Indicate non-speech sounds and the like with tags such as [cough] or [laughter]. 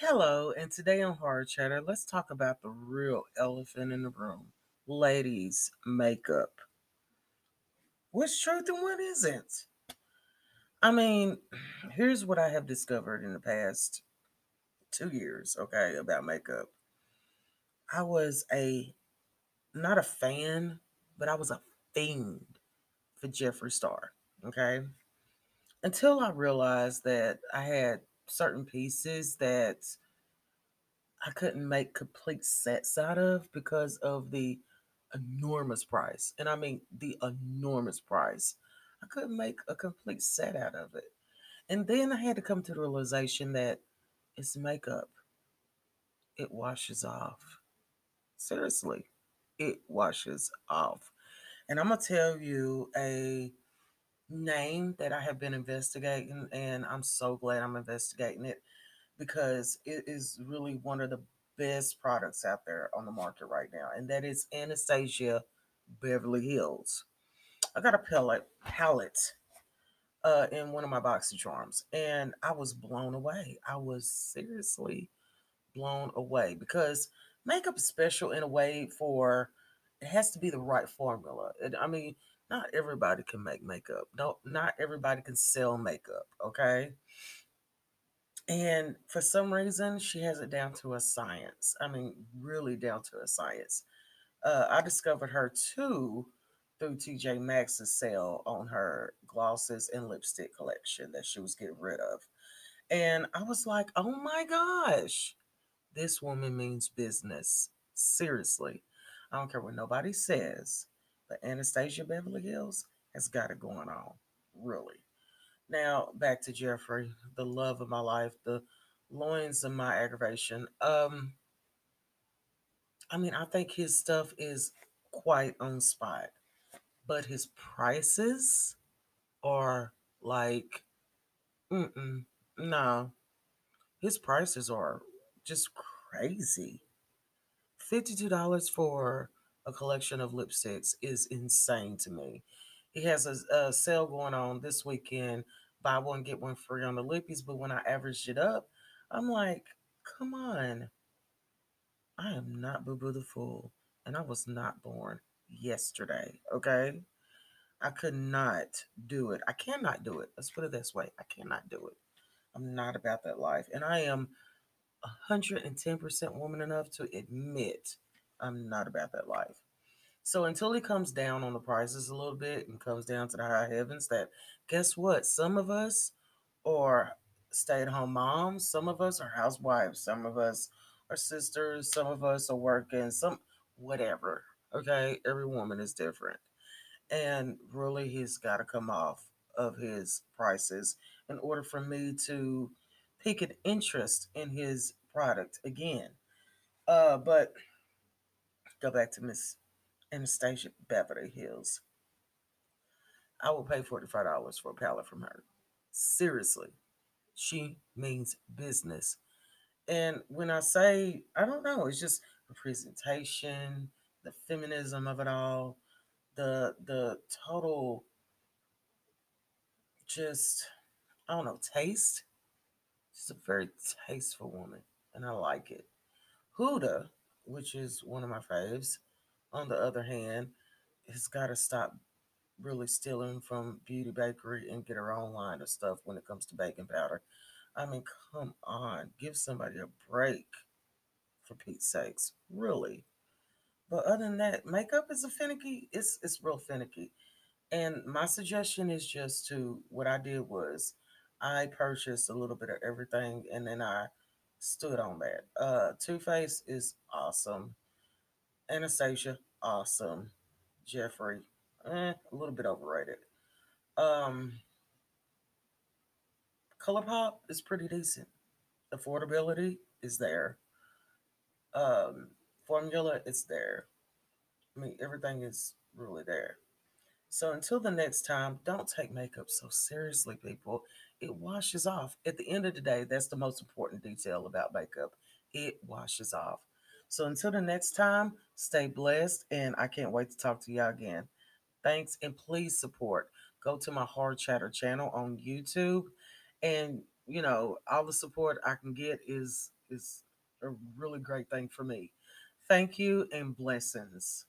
Hello, and today on Horror Chatter, let's talk about the real elephant in the room ladies' makeup. What's truth and what isn't? I mean, [sighs] here's what I have discovered in the past two years, okay, about makeup. I was a, not a fan, but I was a fiend for Jeffree Star, okay? Until I realized that I had certain pieces that I couldn't make complete sets out of because of the enormous price. And I mean the enormous price. I couldn't make a complete set out of it. And then I had to come to the realization that it's makeup. It washes off. Seriously, it washes off. And I'm going to tell you a name that I have been investigating, and I'm so glad I'm investigating it because it is really one of the best products out there on the market right now, and that is Anastasia Beverly Hills. I got a palette palette uh, in one of my BoxyCharms, and I was blown away. I was seriously blown away because makeup is special in a way for it has to be the right formula. And, I mean, not everybody can make makeup. No, not everybody can sell makeup. Okay. And for some reason, she has it down to a science. I mean, really down to a science. Uh, I discovered her too through TJ Maxx's sale on her glosses and lipstick collection that she was getting rid of. And I was like, oh my gosh, this woman means business. Seriously. I don't care what nobody says, but Anastasia Beverly Hills has got it going on. Really. Now back to Jeffree, the love of my life, the loins of my aggravation. Um, I mean, I think his stuff is quite on spot, but his prices are like, mm no, his prices are just crazy. $52 for a collection of lipsticks is insane to me. He has a, a sale going on this weekend buy one get one free on the lippies, but when I averaged it up, I'm like, come on. I am not Boo Boo the Fool, and I was not born yesterday, okay? I could not do it. I cannot do it. Let's put it this way I cannot do it. I'm not about that life. And I am 110% woman enough to admit I'm not about that life. So until he comes down on the prices a little bit and comes down to the high heavens, that guess what? Some of us are stay at home moms, some of us are housewives, some of us are sisters, some of us are working, some whatever. Okay, every woman is different. And really, he's got to come off of his prices in order for me to pique an interest in his product again. Uh, but go back to Miss Anastasia Beverly Hills. I will pay $45 for a palette from her. Seriously. She means business. And when I say, I don't know, it's just the presentation, the feminism of it all, the the total just I don't know, taste. She's a very tasteful woman, and I like it. Huda, which is one of my faves, on the other hand, has got to stop really stealing from Beauty Bakery and get her own line of stuff when it comes to baking powder. I mean, come on, give somebody a break for Pete's sakes, really. But other than that, makeup is a finicky. It's it's real finicky. And my suggestion is just to what I did was I purchased a little bit of everything and then I stood on that. Uh Too Faced is awesome. Anastasia, awesome. Jeffree, eh, a little bit overrated. Um, ColourPop is pretty decent. Affordability is there. Um, formula is there. I mean, everything is really there. So until the next time, don't take makeup so seriously, people. It washes off. At the end of the day, that's the most important detail about makeup. It washes off. So until the next time, stay blessed, and I can't wait to talk to y'all again. Thanks, and please support. Go to my Hard Chatter channel on YouTube, and you know all the support I can get is is a really great thing for me. Thank you and blessings.